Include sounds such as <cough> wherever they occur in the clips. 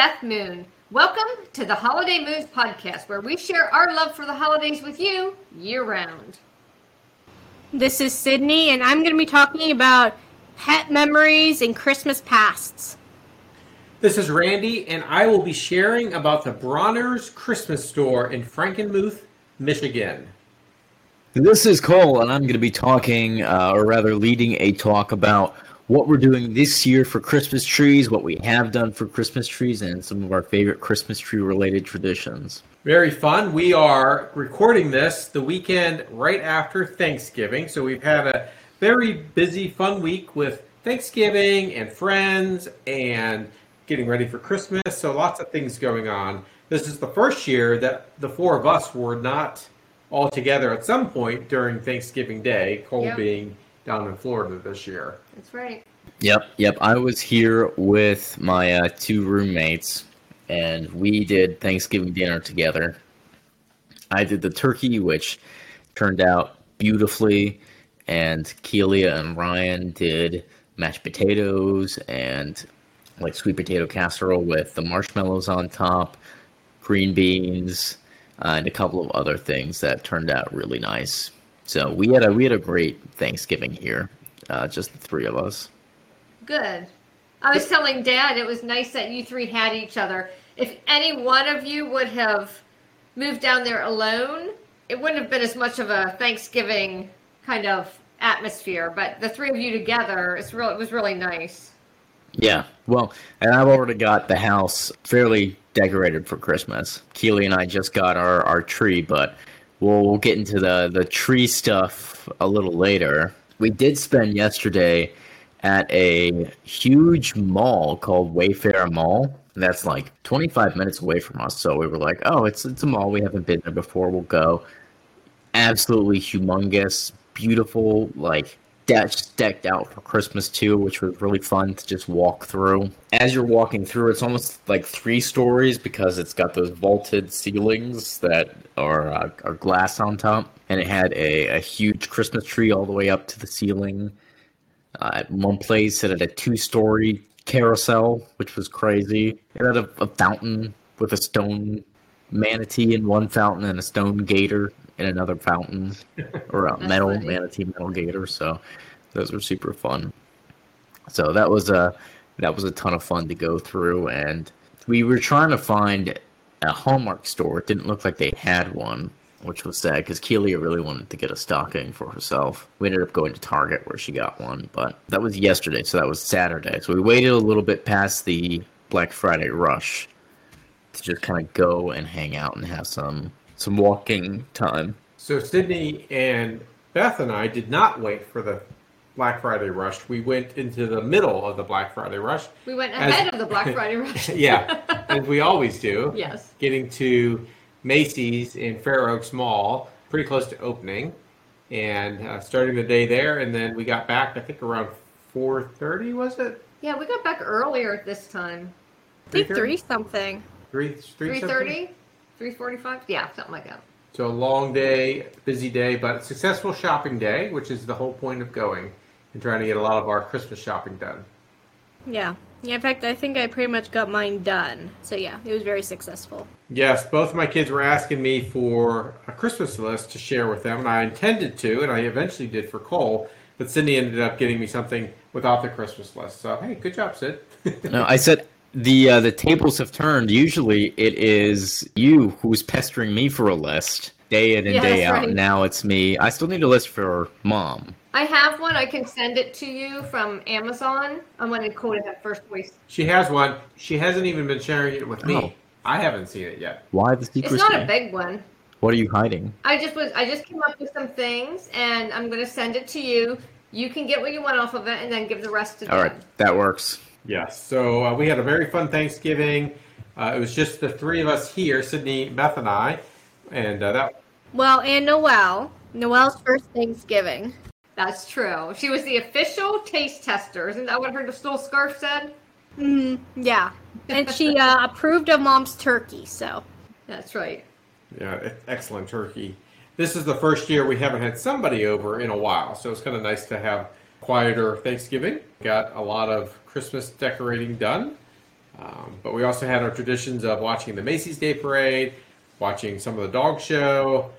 Beth Moon. Welcome to the Holiday Moons podcast, where we share our love for the holidays with you year round. This is Sydney, and I'm going to be talking about pet memories and Christmas pasts. This is Randy, and I will be sharing about the Bronner's Christmas store in Frankenmuth, Michigan. This is Cole, and I'm going to be talking, uh, or rather, leading a talk about what we're doing this year for Christmas trees, what we have done for Christmas trees, and some of our favorite Christmas tree related traditions. Very fun. We are recording this the weekend right after Thanksgiving, so we've had a very busy, fun week with Thanksgiving and friends and getting ready for Christmas. So lots of things going on. This is the first year that the four of us were not all together at some point during Thanksgiving Day, Cole Yep. being down in Florida this year. That's right. Yep, yep. I was here with my uh, two roommates, and we did Thanksgiving dinner together. I did the turkey, which turned out beautifully, and Keelia and Ryan did mashed potatoes and like sweet potato casserole with the marshmallows on top, green beans, uh, and a couple of other things that turned out really nice. So we had a we had a great Thanksgiving here, uh, just the three of us. Good. I was telling Dad it was nice that you three had each other. If any one of you would have moved down there alone, it wouldn't have been as much of a Thanksgiving kind of atmosphere. But the three of you together, it's real. It was really nice. Yeah, well, and I've already got the house fairly decorated for Christmas. Keely and I just got our, our tree, but we'll, we'll get into the, the tree stuff a little later. We did spend yesterday at a huge mall called Wayfair Mall. That's like 25 minutes away from us. So we were like, oh, it's, it's a mall. We haven't been there before. We'll go. Absolutely humongous, beautiful, like decked, decked out for Christmas too, which was really fun to just walk through. As you're walking through, it's almost like three stories because it's got those vaulted ceilings that are, uh, are glass on top, and it had a, a huge Christmas tree all the way up to the ceiling. Uh, at one place, it had a two-story carousel, which was crazy. It had a, a fountain with a stone manatee in one fountain and a stone gator in another fountain, <laughs> or a metal funny. manatee metal gator. So those were super fun. So that was a that was a ton of fun to go through, and we were trying to find a Hallmark store. It didn't look like they had one, which was sad because Keelia really wanted to get a stocking for herself. We ended up going to Target where she got one, but that was yesterday, so that was Saturday. So we waited a little bit past the Black Friday rush to just kind of go and hang out and have some some walking time. So Sydney and Beth and I did not wait for the Black Friday rush. We went into the middle of the Black Friday rush. We went As- ahead of the Black Friday <laughs> rush. yeah, as we always do. Yes. Getting to Macy's in Fair Oaks Mall, pretty close to opening, and uh, starting the day there. And then we got back, I think, around 4:30. Was it? Yeah, we got back earlier this time. I think 3:30? three something. Three, three, Three something? thirty, three forty-five. Yeah, something like that. So a long day, busy day, but a successful shopping day, which is the whole point of going and trying to get a lot of our Christmas shopping done. Yeah. Yeah, in fact, I think I pretty much got mine done. So yeah, it was very successful. Yes, both of my kids were asking me for a Christmas list to share with them, and I intended to, and I eventually did for Cole, but Sydney ended up getting me something without the Christmas list. So, hey, good job, Sid. <laughs> No, I said the uh, the tables have turned. Usually, it is you who's pestering me for a list day in and Yeah, day out. right. Now it's me. I still need a list for mom. I have one. I can send it to you from Amazon. I'm going to quote it at first voice. she has one. She hasn't even been sharing it with me. Oh. I haven't seen it yet. Why the secret? It's secrecy? not a big one. What are you hiding? I just was. I just came up with some things, and I'm going to send it to you. You can get what you want off of it, and then give the rest to All them. right, that works. Yes. So uh, we had a very fun Thanksgiving. Uh, it was just the three of us here, Sydney, Beth, and I, and uh, that Well, and Noelle. Noelle's first Thanksgiving. That's true. She was the official taste tester. Isn't that what her little scarf said? Mm, yeah. And she uh, <laughs> approved of mom's turkey, so. That's right. Yeah, excellent turkey. This is the first year we haven't had somebody over in a while, so it's kind of nice to have quieter Thanksgiving. Got a lot of Christmas decorating done. Um, but we also had our traditions of watching the Macy's Day Parade, watching some of the dog show,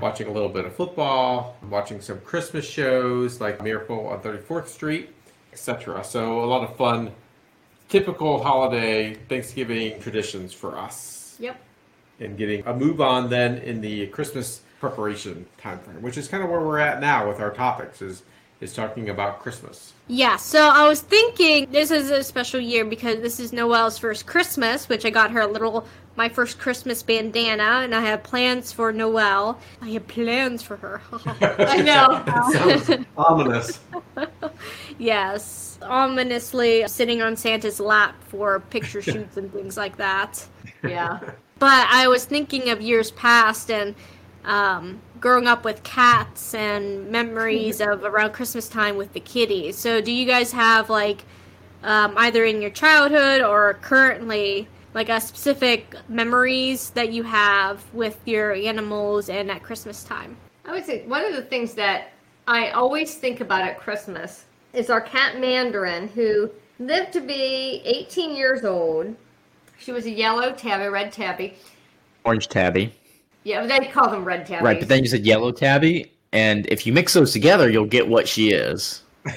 watching a little bit of football, watching some Christmas shows like Miracle on 34th Street, etc. So a lot of fun, typical holiday Thanksgiving traditions for us Yep. and getting a move on then in the Christmas preparation time frame, which is kind of where we're at now with our topics is is talking about Christmas. Yeah, so I was thinking this is a special year because this is Noelle's first Christmas, which I got her a little my first Christmas bandana, and I have plans for Noelle. I have plans for her. <laughs> I <laughs> know. <laughs> Ominous. yes, ominously sitting on Santa's lap for picture shoots and things like that. yeah. But I was thinking of years past and um, growing up with cats and memories <laughs> of around Christmas time with the kitties. So, do you guys have like um, either in your childhood or currently like a specific memories that you have with your animals and at Christmas time? I would say one of the things that I always think about at Christmas is our cat Mandarin, who lived to be 18 years old. She was a yellow tabby, red tabby. Orange tabby. Yeah, they call them red tabby. Right, but then you said yellow tabby, and if you mix those together, you'll get what she is. <laughs>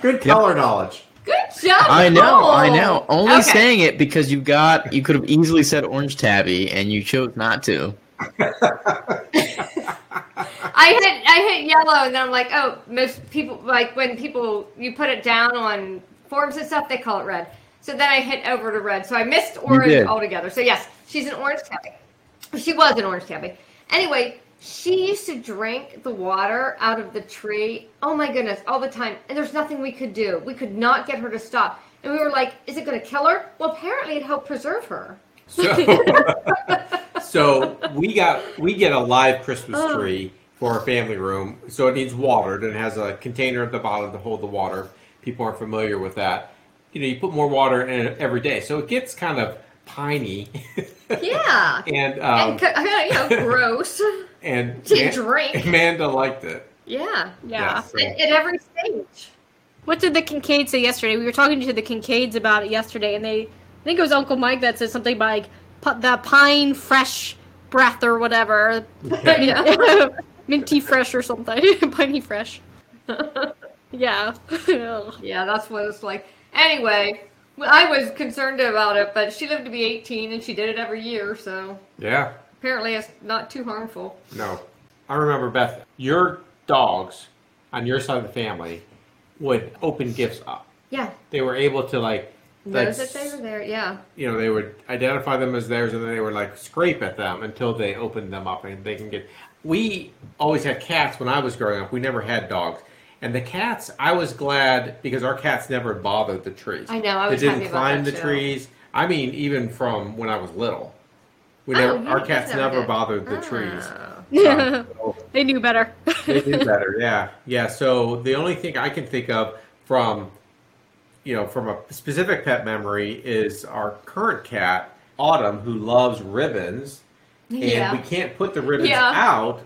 Good color knowledge. Good job. I know, Nicole. I know. Only Okay. saying it because you got you could have easily said orange tabby, and you chose not to. I hit I hit yellow, and then I'm like, oh, most people like when people you put it down on forms and stuff, they call it red. So then I hit over to red. So I missed orange altogether. So yes, she's an orange tabby. She was an orange tabby. Anyway, she used to drink the water out of the tree. Oh my goodness, all the time. And there's nothing we could do. We could not get her to stop. And we were like, is it going to kill her? Well, apparently it helped preserve her. So, <laughs> so we got we get a live Christmas Oh. tree for our family room. So it needs watered and it has a container at the bottom to hold the water. People aren't familiar with that. You know, you put more water in it every day, so it gets kind of piney <laughs> Yeah. and um, and, <laughs> you know, gross <laughs> and to Man- drink. Amanda liked it. Yeah. Yeah. so- At, at every stage. What did the Kincaid say yesterday? We were talking to the Kincaids about it yesterday, and they, I think it was Uncle Mike that said something about like pu- the pine fresh breath or whatever, Yeah. minty fresh or something, piney fresh. yeah. Yeah, that's what it's like. Anyway, I was concerned about it, but she lived to be 18 and she did it every year, so Yeah. apparently it's not too harmful. No. I remember Beth, your dogs on your side of the family would open gifts up. Yeah. They were able to like like, that they were there. Yeah. you know, they would identify them as theirs and then they would like scrape at them until they opened them up and they can get we always had cats when I was growing up. We never had dogs. And the cats, I was glad because our cats never bothered the trees. I know, I was they didn't climb the too. trees. I mean, even from when I was little. We Oh, never, you our cats never did. bothered the ah. trees. Oh. <laughs> So, they knew better. <laughs> they do better, yeah, yeah. So the only thing I can think of from, you know, from a specific pet memory is our current cat Autumn, who loves ribbons, and Yeah. we can't put the ribbons Yeah. out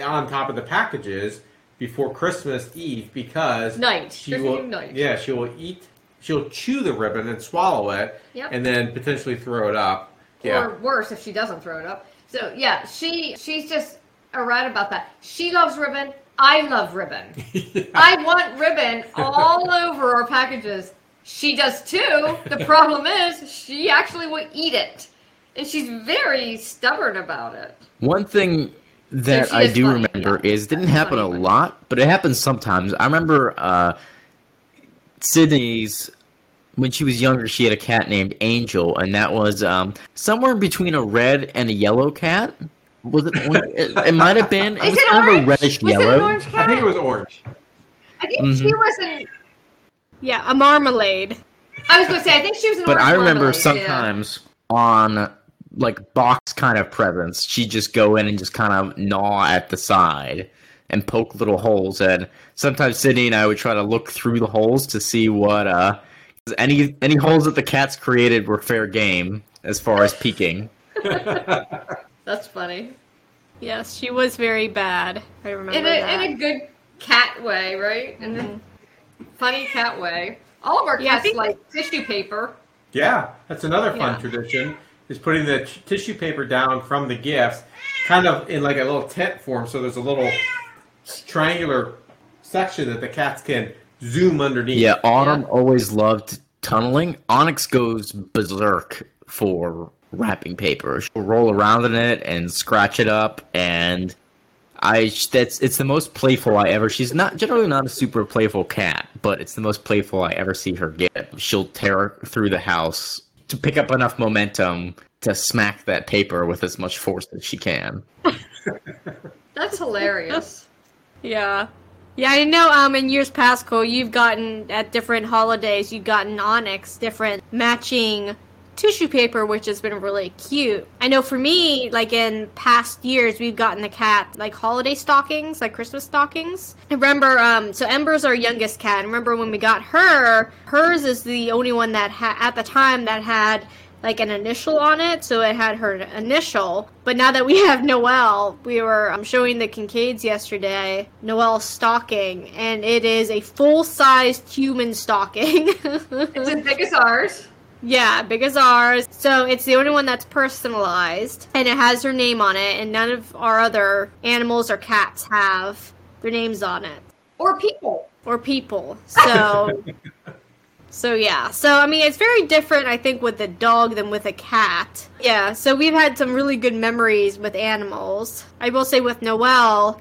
on top of the packages before Christmas Eve because Night. she Christmas will, Eve night. yeah, she will eat, she'll chew the ribbon and swallow it, Yep. and then potentially throw it up. Yeah, Or worse if she doesn't throw it up. So yeah, she she's just a rat about that. She loves ribbon. I love ribbon. <laughs> I want ribbon all <laughs> over our packages. She does too. The <laughs> problem is she actually will eat it. And she's very stubborn about it. One thing that she I do funny, remember yeah. is it didn't happen a lot, but it happens sometimes. I remember uh, Sydney's when she was younger. She had a cat named Angel, and that was um, somewhere between a red and a yellow cat. Was it? it, it <laughs> might have been. It Is was it kind of a orange? reddish Was it an yellow. orange I think it was orange. I think Mhm. she wasn't. yeah, a marmalade. I was going to say, I think she was an But orange I remember marmalade, yeah. sometimes on like box kind of presents, she'd just go in and just kind of gnaw at the side and poke little holes. And sometimes Sydney and I would try to look through the holes to see what uh 'cause any any holes that the cats created were fair game as far as peeking. <laughs> That's funny. Yes, she was very bad. I remember In a, that. in a good cat way, right? In a funny cat way. All of our Yeah, cats think- like tissue paper. Yeah, that's another fun Yeah. tradition. Is putting the t- tissue paper down from the gifts, kind of in like a little tent form. So there's a little triangular section that the cats can zoom underneath. Yeah, Autumn always loved tunneling. Onyx goes berserk for wrapping paper. She'll roll around in it and scratch it up, and I that's it's the most playful I ever. She's not generally not a super playful cat, but it's the most playful I ever see her get. She'll tear through the house to pick up enough momentum to smack that paper with as much force as she can. <laughs> That's hilarious. Yeah. Yeah, I know um in years past, Cole, you've gotten at different holidays, you've gotten Onyx different matching tissue paper, which has been really cute. I know for me, like in past years, we've gotten the cat like holiday stockings, like Christmas stockings. I remember, um, so Ember's our youngest cat. I remember when we got her, hers is the only one that ha- at the time that had like an initial on it, so it had her initial. But now that we <laughs> have Noelle, we were um, showing the Kincaids yesterday, Noelle's stocking, and it is a full sized human stocking. <laughs> It's as big as ours. Yeah, big as ours. So it's the only one that's personalized, and it has her name on it, and none of our other animals or cats have their names on it Or people. or people. So <laughs> So yeah. So I mean it's very different I think with a dog than with a cat. Yeah, so we've had some really good memories with animals. I will say with Noelle,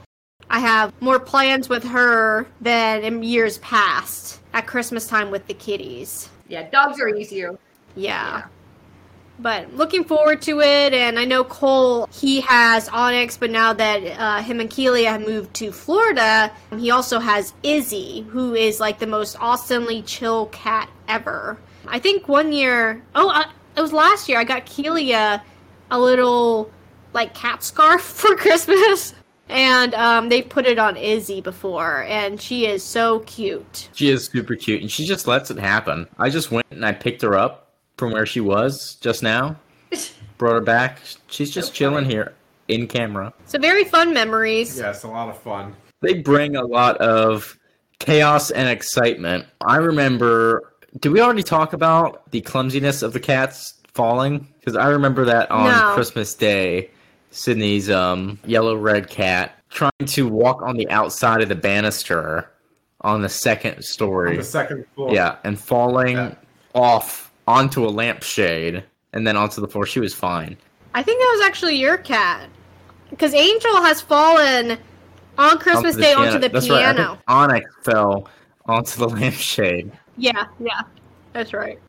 I have more plans with her than in years past at Christmas time with the kitties. Yeah, dogs are easier. Yeah. But looking forward to it, and I know Cole, he has Onyx, but now that uh, him and Keely have moved to Florida, he also has Izzy, who is like the most awesomely chill cat ever. I think one year, oh, uh, it was last year, I got Keely a, a little like cat scarf <laughs> for Christmas. And um, they put it on Izzy before, and she is so cute. She is super cute, and she just lets it happen. I just went and I picked her up from where she was just now, <laughs> brought her back. She's just chilling here in camera. So very fun memories. Yeah, it's a lot of fun. They bring a lot of chaos and excitement. I remember. Did we already talk about the clumsiness of the cats falling? Because I remember that on No. Christmas Day, Sydney's um, yellow red cat trying to walk on the outside of the banister on the second On story. the second floor. Yeah, and falling Yeah. off onto a lampshade and then onto the floor. She was fine. I think that was actually your cat. Because Angel has fallen on Christmas Onto Day piano. onto the That's piano. think Onyx fell onto the <laughs> lampshade. Yeah, yeah. That's right.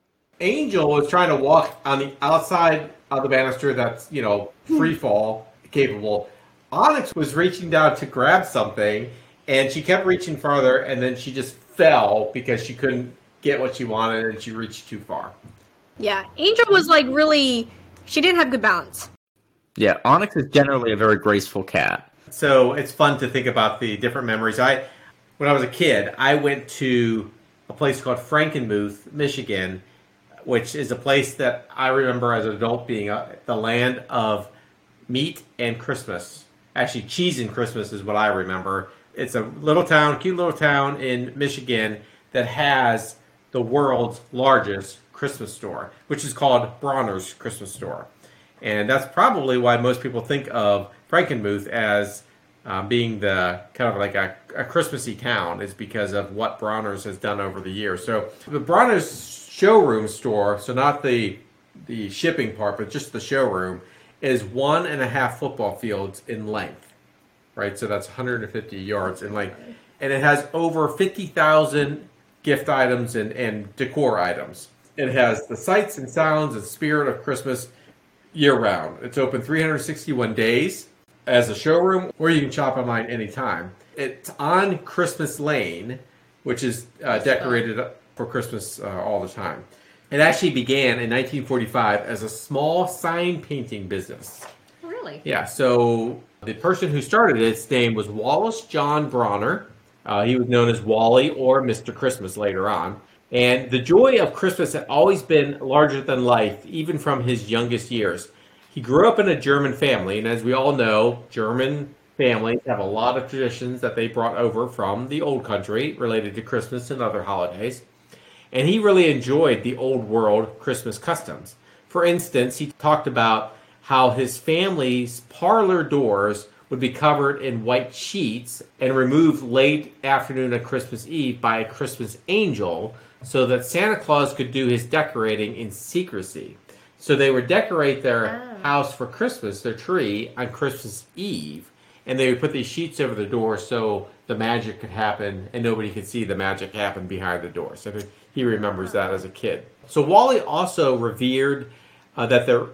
Angel was trying to walk on the outside of the banister that's, you know, hmm. free fall capable. Onyx was reaching down to grab something and she kept reaching farther and then she just fell because she couldn't get what she wanted and she reached too far. Yeah. Angel was like really she didn't have good balance. Yeah, Onyx is generally a very graceful cat. So it's fun to think about the different memories. I, when I was a kid, I went to a place called Frankenmuth, Michigan, which is a place that I remember as an adult being uh the land of meat and Christmas. Actually, cheese and Christmas is what I remember. It's a little town, cute little town in Michigan that has the world's largest Christmas store, which is called Bronner's Christmas Store. And that's probably why most people think of Frankenmuth as um, being the kind of like a, a Christmassy town, is because of what Bronner's has done over the years. So the Bronner's showroom store, so not the the shipping part, but just the showroom, is one and a half football fields in length, right? So that's 150 yards in length, and it has over 50,000 gift items and, and decor items. It has the sights and sounds and spirit of Christmas year round. It's open 361 days as a showroom, or you can shop online anytime. It's on Christmas Lane, which is uh, decorated for Christmas uh, all the time. It actually began in 1945 as a small sign painting business. Really? Yeah, so the person who started it, its name was Wallace John Bronner. Uh, he was known as Wally or Mr. Christmas later on. And the joy of Christmas had always been larger than life, even from his youngest years. He grew up in a German family, and as we all know, German families have a lot of traditions that they brought over from the old country related to Christmas and other holidays. And he really enjoyed the old world Christmas customs. For instance, he talked about how his family's parlor doors would be covered in white sheets and removed late afternoon on Christmas Eve by a Christmas angel so that Santa Claus could do his decorating in secrecy. So they would decorate their Oh. house for Christmas, their tree, on Christmas Eve, and they would put these sheets over the door so the magic could happen and nobody could see the magic happen behind the door. So he remembers that as a kid. So Wally also revered uh, that the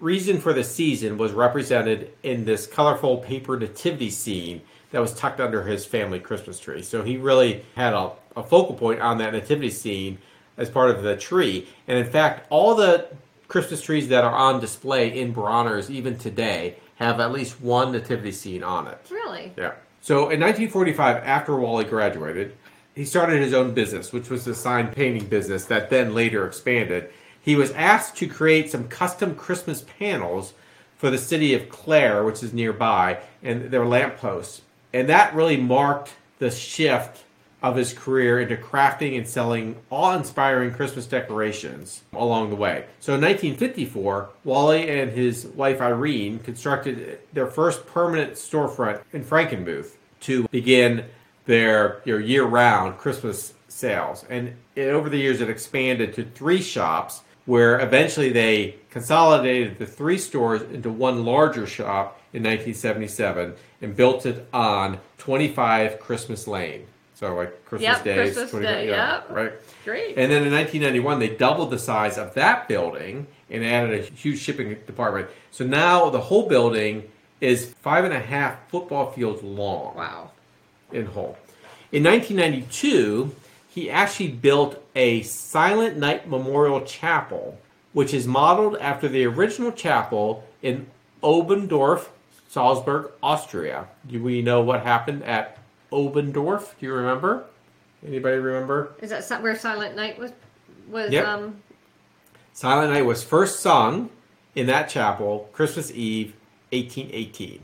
reason for the season was represented in this colorful paper nativity scene that was tucked under his family Christmas tree. So he really had a, a focal point on that nativity scene as part of the tree. And in fact, all the Christmas trees that are on display in Bronner's even today have at least one nativity scene on it. Really? Yeah. So in 1945, after Wally graduated, he started his own business, which was a sign painting business that then later expanded. He was asked to create some custom Christmas panels for the city of Clare, which is nearby, and their lampposts. And that really marked the shift of his career into crafting and selling awe inspiring Christmas decorations along the way. So in 1954, Wally and his wife Irene constructed their first permanent storefront in Frankenmuth to begin their year round Christmas sales. And it, over the years, it expanded to three shops where eventually they consolidated the three stores into one larger shop in 1977 and built it on 25 Christmas Lane. So like Christmas Yep, Days, Christmas 25 Day, yeah, yep. right. Great. And then in 1991, they doubled the size of that building and added a huge shipping department. So now the whole building is five and a half football fields long wow. in whole. In 1992, he actually built a Silent Night Memorial Chapel, which is modeled after the original chapel in Oberndorf, Salzburg, Austria. Do we know what happened at Oberndorf? Do you remember? Anybody remember? Is that where Silent Night was? Was Yep. um. Silent Night was first sung in that chapel Christmas Eve, 1818.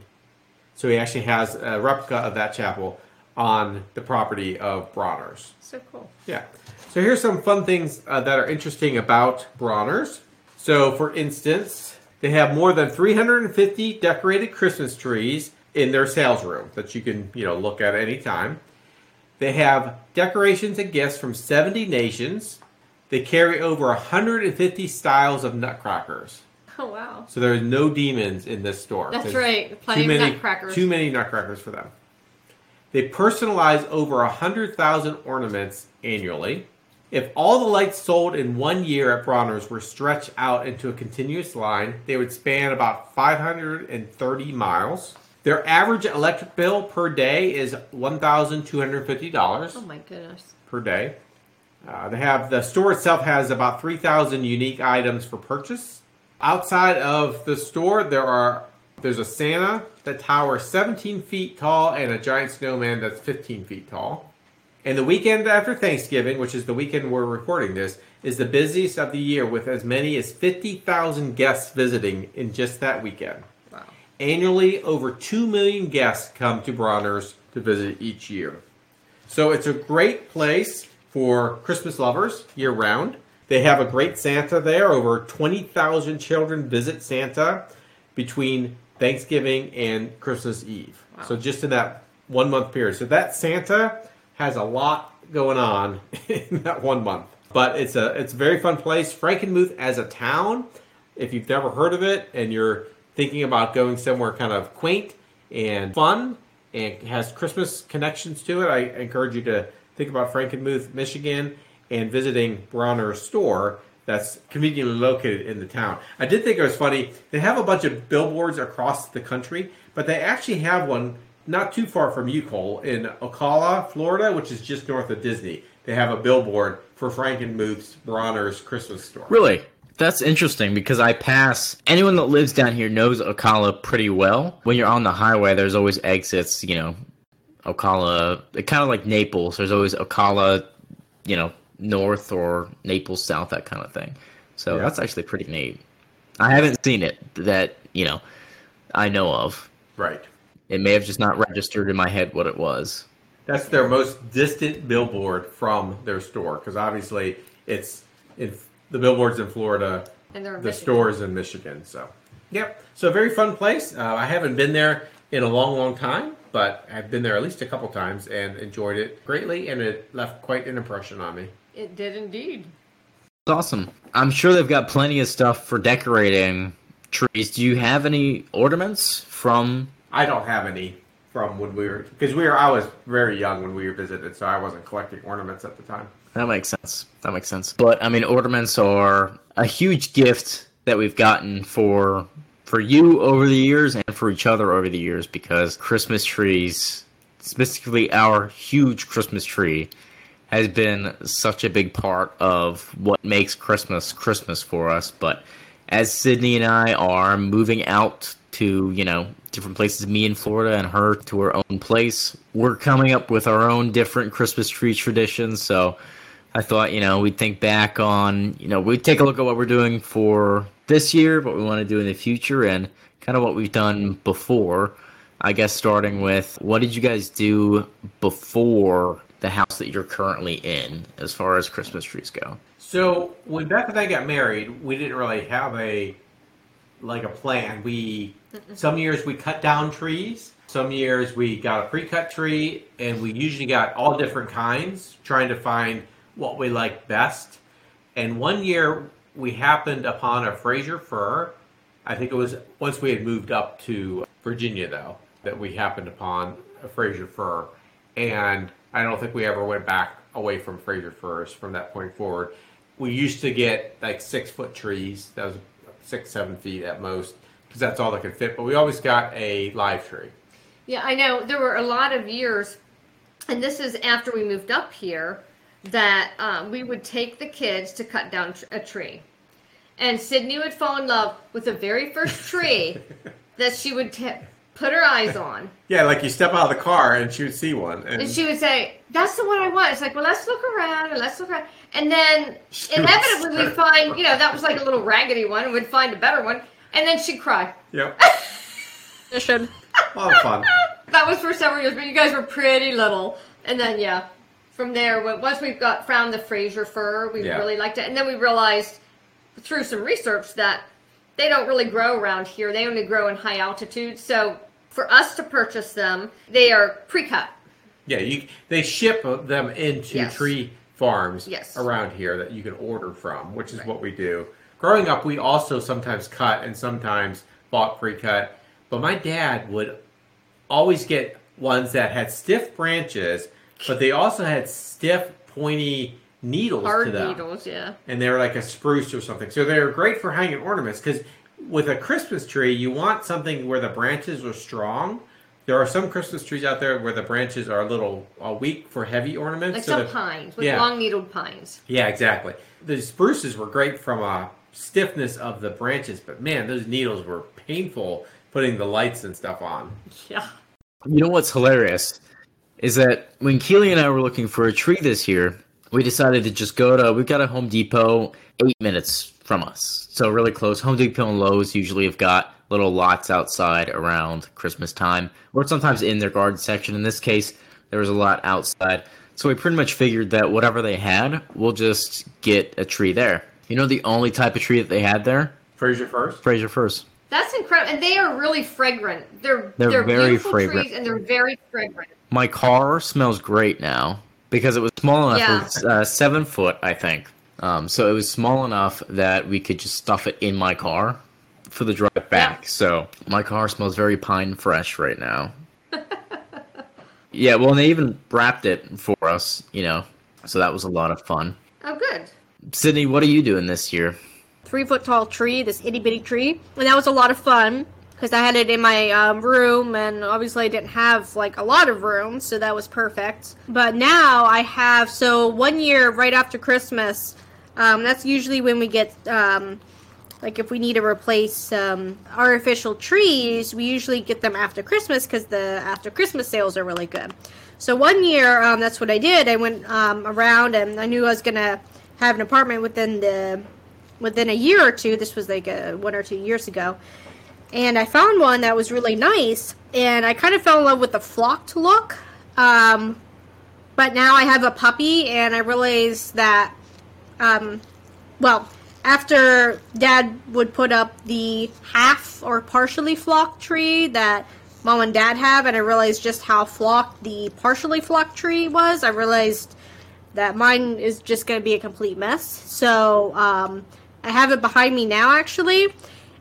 So he actually has a replica of that chapel on the property of Bronner's. So cool. Yeah. So here's some fun things uh, that are interesting about Bronner's. So, for instance, they have more than 350 decorated Christmas trees in their sales room that you can, you know, look at any time. They have decorations and gifts from 70 nations. They carry over 150 styles of nutcrackers. Oh wow. So there's no demons in this store. That's There's right. Plenty too of many, nutcrackers. Too many nutcrackers for them. They personalize over 100,000 ornaments annually. If all the lights sold in one year at Bronner's were stretched out into a continuous line, they would span about 530 miles. Their average electric bill per day is $1,250 Oh my goodness. per day. Uh, they have the store itself has about 3,000 unique items for purchase. Outside of the store, there are there's a Santa that towers 17 feet tall and a giant snowman that's 15 feet tall. And the weekend after Thanksgiving, which is the weekend we're recording this, is the busiest of the year with as many as 50,000 guests visiting in just that weekend. Wow. Annually, over 2 million guests come to Bronner's to visit each year. So it's a great place for Christmas lovers year round. They have a great Santa there. Over 20,000 children visit Santa between Thanksgiving and Christmas Eve. Wow. So just in that one month period. So that Santa has a lot going on <laughs> in that one month. But it's a it's a very fun place. Frankenmuth as a town, if you've never heard of it and you're thinking about going somewhere kind of quaint and fun and has Christmas connections to it, I encourage you to think about Frankenmuth, Michigan, and visiting Bronner's store that's conveniently located in the town. I did think it was funny. They have a bunch of billboards across the country, but they actually have one not too far from you, Cole, in Ocala, Florida, which is just north of Disney. They have a billboard for Frankenmuth's Bronner's Christmas store. Really? That's interesting because I pass anyone that lives down here knows Ocala pretty well. When you're on the highway, there's always exits, you know, Ocala, kind of like Naples. There's always Ocala, you know, north or Naples south, that kind of thing. So Yeah. that's actually pretty neat. I haven't seen it that, you know, I know of. Right. It may have just not registered in my head what it was. That's their most distant billboard from their store because obviously it's in the billboards in Florida, And in the Michigan. stores in Michigan. So, yep. So, very fun place. Uh, I haven't been there in a long, long time, but I've been there at least a couple times and enjoyed it greatly, and it left quite an impression on me. It did indeed. It's awesome. I'm sure they've got plenty of stuff for decorating trees. Do you have any ornaments from? I don't have any from when we were because we were. I was very young when we were visited, so I wasn't collecting ornaments at the time. That makes sense. That makes sense. But I mean, ornaments are a huge gift that we've gotten for for you over the years and for each other over the years because Christmas trees, specifically our huge Christmas tree, has been such a big part of what makes Christmas Christmas for us. But as Sydney and I are moving out to, you know, different places, me in Florida and her to her own place, we're coming up with our own different Christmas tree traditions. So I thought, you know, we'd think back on, you know, we'd take a look at what we're doing for this year, what we want to do in the future, and kind of what we've done before. I guess starting with what did you guys do before the house that you're currently in as far as Christmas trees go? So when Beth and I got married, we didn't really have a like a plan. We some years we cut down trees. Some years we got a pre-cut tree, and we usually got all different kinds, trying to find what we liked best. And one year we happened upon a Fraser fir. I think it was once we had moved up to Virginia, though, that we happened upon a Fraser fir. And I don't think we ever went back away from Fraser firs from that point forward. We used to get like six foot trees, that was six, seven feet at most, because that's all that could fit. But we always got a live tree. Yeah, I know. There were a lot of years, and this is after we moved up here, that um, we would take the kids to cut down a tree. And Sydney would fall in love with the very first tree <laughs> that she would t- put her eyes on. <laughs> Yeah, like you step out of the car and she would see one. And, And she would say, That's the one I want. It's like, Well, let's look around and let's look around. And then She inevitably we'd find, you know, that was like a little raggedy one, and we'd find a better one. And then she'd cry. yep, <laughs> Tradition. a lot of fun. That was for several years, but you guys were pretty little. And then, yeah, from there, once we got found the Fraser fir, we Yeah. really liked it. And then we realized through some research that they don't really grow around here. They only grow in high altitude. So for us to purchase them, they are pre-cut. Yeah, you they ship them into Yes. tree farms Yes. around here that you can order from, which is Right. what we do. Growing up, we also sometimes cut and sometimes bought pre-cut, but my dad would always get ones that had stiff branches, but they also had stiff, pointy needles Hard to them, needles, yeah. and they're like a spruce or something. So they're great for hanging ornaments because with a Christmas tree, you want something where the branches are strong. There are some Christmas trees out there where the branches are a little uh, weak for heavy ornaments. Like so some the- pines, with yeah. long needled pines. yeah, exactly. The spruces were great from a stiffness of the branches, but man, those needles were painful putting the lights and stuff on. Yeah. You know what's hilarious is that when Keely and I were looking for a tree this year, we decided to just go to. We've got a Home Depot eight minutes from us, so really close. Home Depot and Lowe's usually have got little lots outside around Christmas time, or sometimes in their garden section. In this case, there was a lot outside, so we pretty much figured that whatever they had, we'll just get a tree there. You know, the only type of tree that they had there, Fraser first. Fraser firs. That's incredible. And they are really fragrant. They're They're they're, very beautiful fragrant. trees and they're very fragrant. My car smells great now because it was small enough. Yeah. It was uh, seven foot, I think. Um, so it was small enough that we could just stuff it in my car for the drive back. So my car smells very pine fresh right now. yeah, well, and they even wrapped it for us, you know. So that was a lot of fun. Oh, good. Sydney, what are you doing this year? Three foot tall tree, this itty bitty tree. And that was a lot of fun because I had it in my um, room and obviously I didn't have like a lot of room, so that was perfect. But now I have, so one year right after Christmas, um, that's usually when we get, um, like if we need to replace um, artificial trees, we usually get them after Christmas because the after Christmas sales are really good. So one year, um, that's what I did. I went um, around and I knew I was gonna have an apartment within the within a year or two. This was like a, one or two years ago, and I found one that was really nice. And I kind of fell in love with the flocked look. Um, but now I have a puppy, and I realize that um, well, after Dad would put up the half or partially flocked tree that Mom and Dad have, and I realized just how flocked the partially flocked tree was, I realized that mine is just going to be a complete mess. So um, I have it behind me now, actually.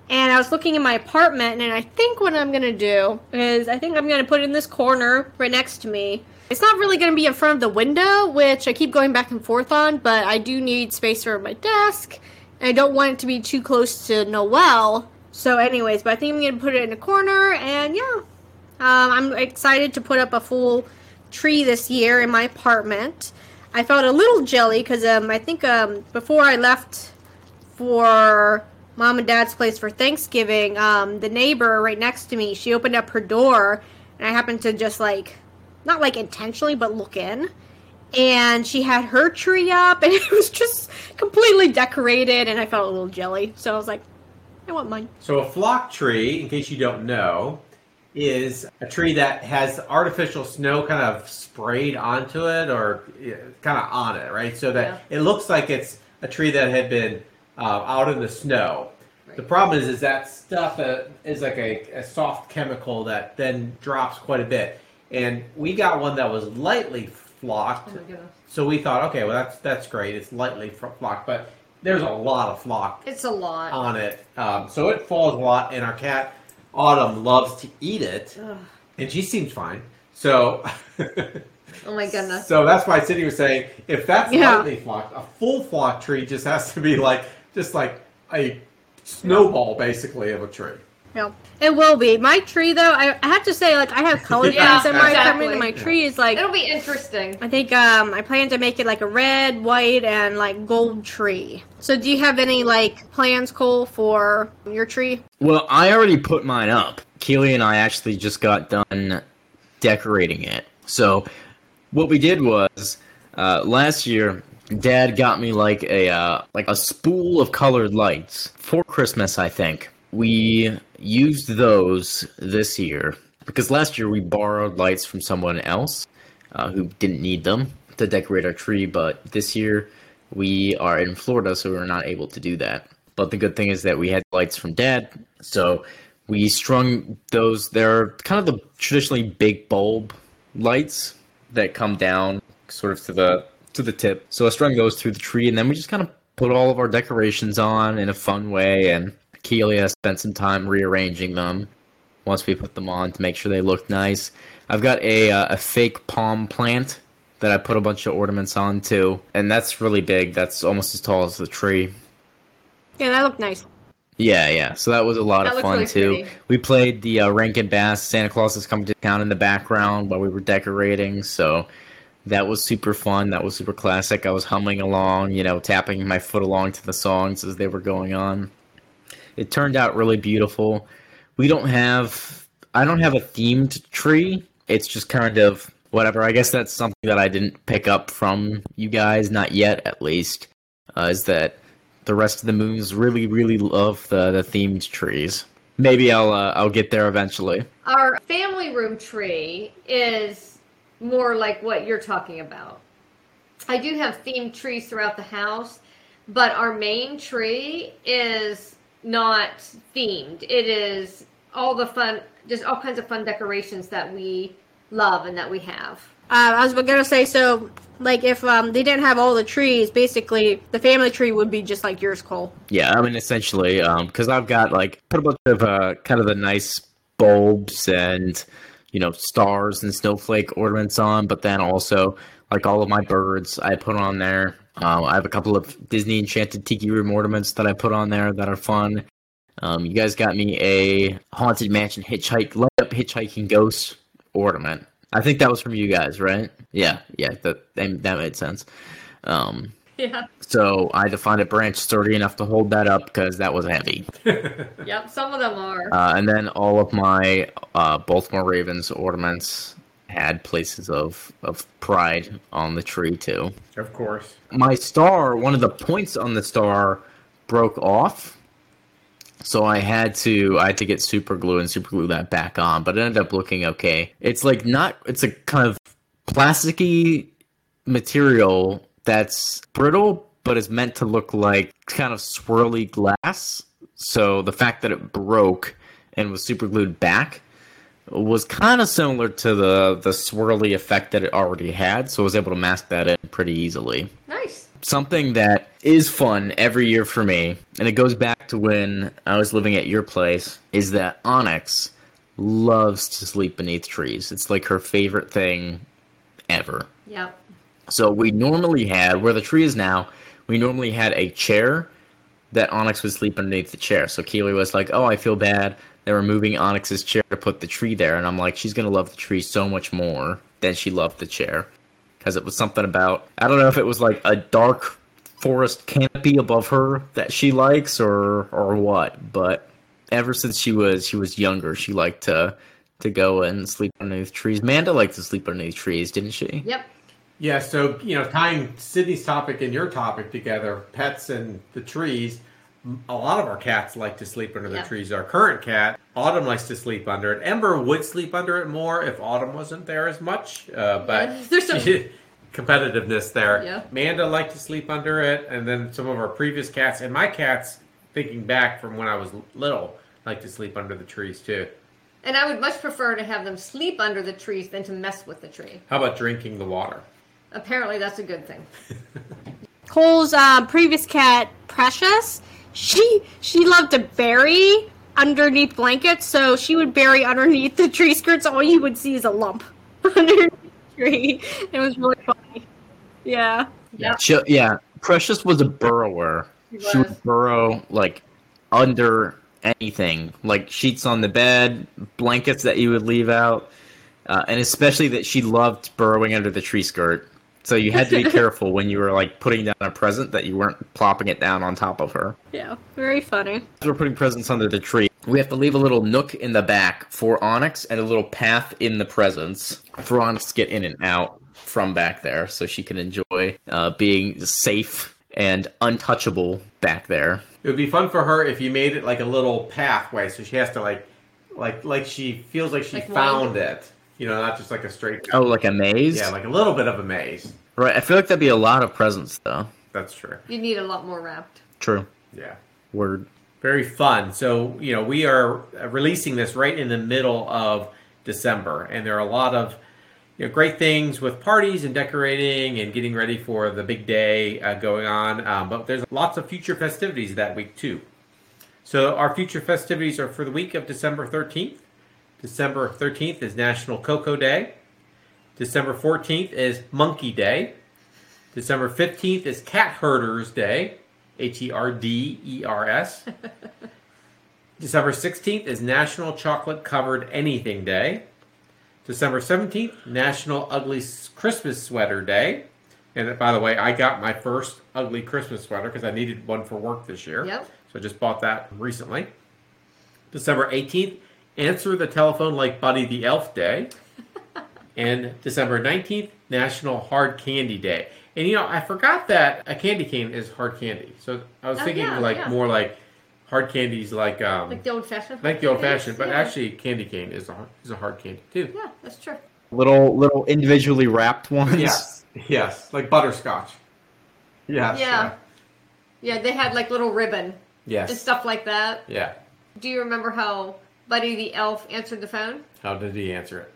And I was looking in my apartment, and I think what I'm to do is I think I'm to put it in this corner right next to me. It's not really to be in front of the window, which I keep going back and forth on, but I do need space for my desk. And I don't want it to be too close to Noelle. So, anyways, but I think I'm to put it in a corner, and yeah. Um, I'm excited to put up a full tree this year in my apartment. I felt a little jelly because um, I think um, before I left for mom and dad's place for Thanksgiving, um, the neighbor right next to me, she opened up her door, and I happened to just like, not like intentionally, but look in. And she had her tree up, <laughs> and it was just completely decorated, and I felt a little jelly. So I was like, I want mine. So a flock tree, in case you don't know, is a tree that has artificial snow kind of sprayed onto it or kind of on it, right? So that it looks like it's a tree that had been uh, out in the snow. The problem is, is that stuff uh, is like a, a soft chemical that then drops quite a bit. And we got one that was lightly flocked. Oh. So we thought, okay, well that's that's great. It's lightly flocked, but there's a lot of flock It's a lot. on it. Um, so it falls a lot, and our cat Autumn loves to eat it, Ugh. and she seems fine. So, Oh my goodness. <laughs> so that's why Sydney was saying if that's Yeah. lightly flocked, a full flock tree just has to be like just like a snowball, basically, of a tree. Yeah, it will be. My tree, though, I, I have to say, like, I have <laughs> colored Yeah, things in my exactly. apartment, and my tree is like, It'll be interesting. I think um, I plan to make it like a red, white, and like gold tree. So, do you have any like plans, Cole, for your tree? Well, I already put mine up. Keely and I actually just got done decorating it. So, what we did was uh, last year, Dad got me like a uh, like a spool of colored lights for Christmas. I think we used those this year because last year we borrowed lights from someone else uh, who didn't need them to decorate our tree, but this year we are in Florida, so we are not able to do that. But the good thing is that we had lights from Dad, so we strung those. They're kind of the traditionally big bulb lights that come down sort of to the to the tip. So a string goes through the tree, and then we just kind of put all of our decorations on in a fun way. And Kelia spent some time rearranging them once we put them on to make sure they looked nice. I've got a uh, a fake palm plant that I put a bunch of ornaments on too, and that's really big. That's almost as tall as the tree. Yeah, that looked nice. Yeah, yeah. So that was a lot That of fun really too. pretty. We played the uh, Rankin Bass Santa Claus is coming to town in the background while we were decorating. So that was super fun. That was super classic. I was humming along, you know, tapping my foot along to the songs as they were going on. It turned out really beautiful. We don't have I don't have a themed tree. It's just kind of whatever. I guess that's something that I didn't pick up from you guys, not yet at least. Uh, is that the rest of the moons really, really love the, the themed trees. Maybe I'll uh, I'll get there eventually. Our family room tree is more like what you're talking about. I do have themed trees throughout the house, but our main tree is not themed. It is all the fun, just all kinds of fun decorations that we love and that we have. Uh, I was gonna say, so like if um, they didn't have all the trees, basically the family tree would be just like yours, Cole. Yeah, I mean essentially, because I've got like put a bunch of uh, kind of the nice bulbs and you know stars and snowflake ornaments on, but then also like all of my birds I put on there. Um, I have a couple of Disney Enchanted Tiki Room ornaments that I put on there that are fun. Um, you guys got me a Haunted Mansion hitchhike light up hitchhiking ghost ornament. I think that was from you guys, right? Yeah, yeah, that that made sense. Um, <laughs> Yeah. so I had to find a branch sturdy enough to hold that up because that was heavy. <laughs> Yep. Some of them are. Uh, and then all of my uh, Baltimore Ravens ornaments had places of, of pride on the tree too. Of course. My star, one of the points on the star broke off. So I had to I had to get super glue and super glue that back on, but it ended up looking okay. It's like not it's a kind of plasticky material that's brittle but is meant to look like kind of swirly glass. So the fact that it broke and was super glued back was kind of similar to the the swirly effect that it already had. So I was able to mask that in pretty easily Nice. something that is fun every year for me, and it goes back to when I was living at your place, is that Onyx loves to sleep beneath trees. It's like her favorite thing ever. Yep. So we normally had where the tree is now, we normally had a chair that Onyx would sleep underneath the chair. So Keely was like, "Oh, I feel bad. They were moving Onyx's chair to put the tree there," and I'm like, "She's gonna love the tree so much more than she loved the chair." because it was something about I don't know if it was like a dark forest canopy above her that she likes or or what, but ever since she was she was younger, she liked to to go and sleep underneath trees. Manda liked to sleep underneath trees, didn't she? Yep. Yeah, so you know, tying Sydney's topic and your topic together, pets and the trees. A lot of our cats like to sleep under the Yeah. trees. Our current cat, Autumn, likes to sleep under it. Ember would sleep under it more if Autumn wasn't there as much, uh, but Yeah, <laughs> there's some- <laughs> competitiveness there. Yeah. Manda liked to sleep under it, and then some of our previous cats and my cats, thinking back from when I was little, like to sleep under the trees too. And I would much prefer to have them sleep under the trees than to mess with the tree. How about drinking the water? Apparently, that's a good thing. <laughs> Cole's uh, previous cat, Precious, she she loved to bury underneath blankets, so she would bury underneath the tree skirts. All you would see is a lump <laughs> underneath the tree. It was really funny. Yeah. Yep. She, yeah, Precious was a burrower. She She would burrow like under anything, like sheets on the bed, blankets that you would leave out, uh, and especially that she loved burrowing under the tree skirt. So you had to be <laughs> careful when you were like putting down a present that you weren't plopping it down on top of her. Yeah. Very funny. As we're putting presents under the tree, we have to leave a little nook in the back for Onyx and a little path in the presents for Onyx to get in and out from back there so she can enjoy uh, being safe and untouchable back there. It would be fun for her if you made it like a little pathway, so she has to like, like, like she feels like she Like found wind. it. You know, not just like a straight. Oh, like a maze? Yeah, like a little bit of a maze. right. I feel like that'd be a lot of presents, though. That's true. You need a lot more wrapped. True. Yeah. Word. Very fun. So, you know, we are releasing this right in the middle of December, and there are a lot of you know, great things with parties and decorating and getting ready for the big day uh, going on. Um, but there's lots of future festivities that week, too. So, our future festivities are for the week of December 13th. December 13th is National Cocoa Day. December 14th is Monkey Day. December 15th is Cat Herders Day. H E R D E R S. <laughs> December 16th is National Chocolate Covered Anything Day. December 17th, National Ugly Christmas Sweater Day. And by the way, I got my first ugly Christmas sweater because I needed one for work this year. Yep. So I just bought that recently. December 18th, Answer the Telephone Like Buddy the Elf Day. and December 19th, National Hard Candy Day. And you know, I forgot that a candy cane is hard candy. So I was Oh, thinking yeah, like yeah. more like hard candies like um Like the old fashioned. like the old fashioned, but yeah. actually candy cane is a is a hard candy too. Yeah, that's true. Little, little individually wrapped ones. Yes, yes, like butterscotch. Yes. Yeah. Yeah, they had like little ribbon and Yes. stuff like that. Yeah. Do you remember how Buddy the Elf answered the phone? How did he answer it?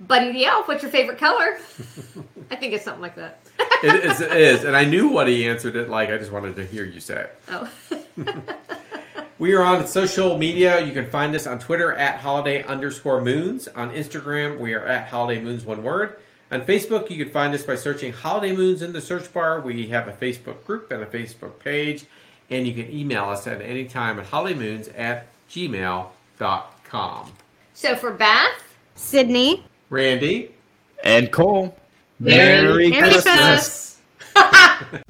Buddy the Elf, what's your favorite color? <laughs> I think it's something like that. It is, it is, and I knew what he answered it like. I just wanted to hear you say it. Oh. <laughs> We are on social media. You can find us on Twitter at holiday underscore moons. On Instagram, we are at holiday moons, one word. On Facebook, you can find us by searching holiday moons in the search bar. We have a Facebook group and a Facebook page. And you can email us at any time at hollymoons at gmail.com. so for Bath, Sydney. Randy, And Cole. Merry Merry Christmas. Christmas. <laughs>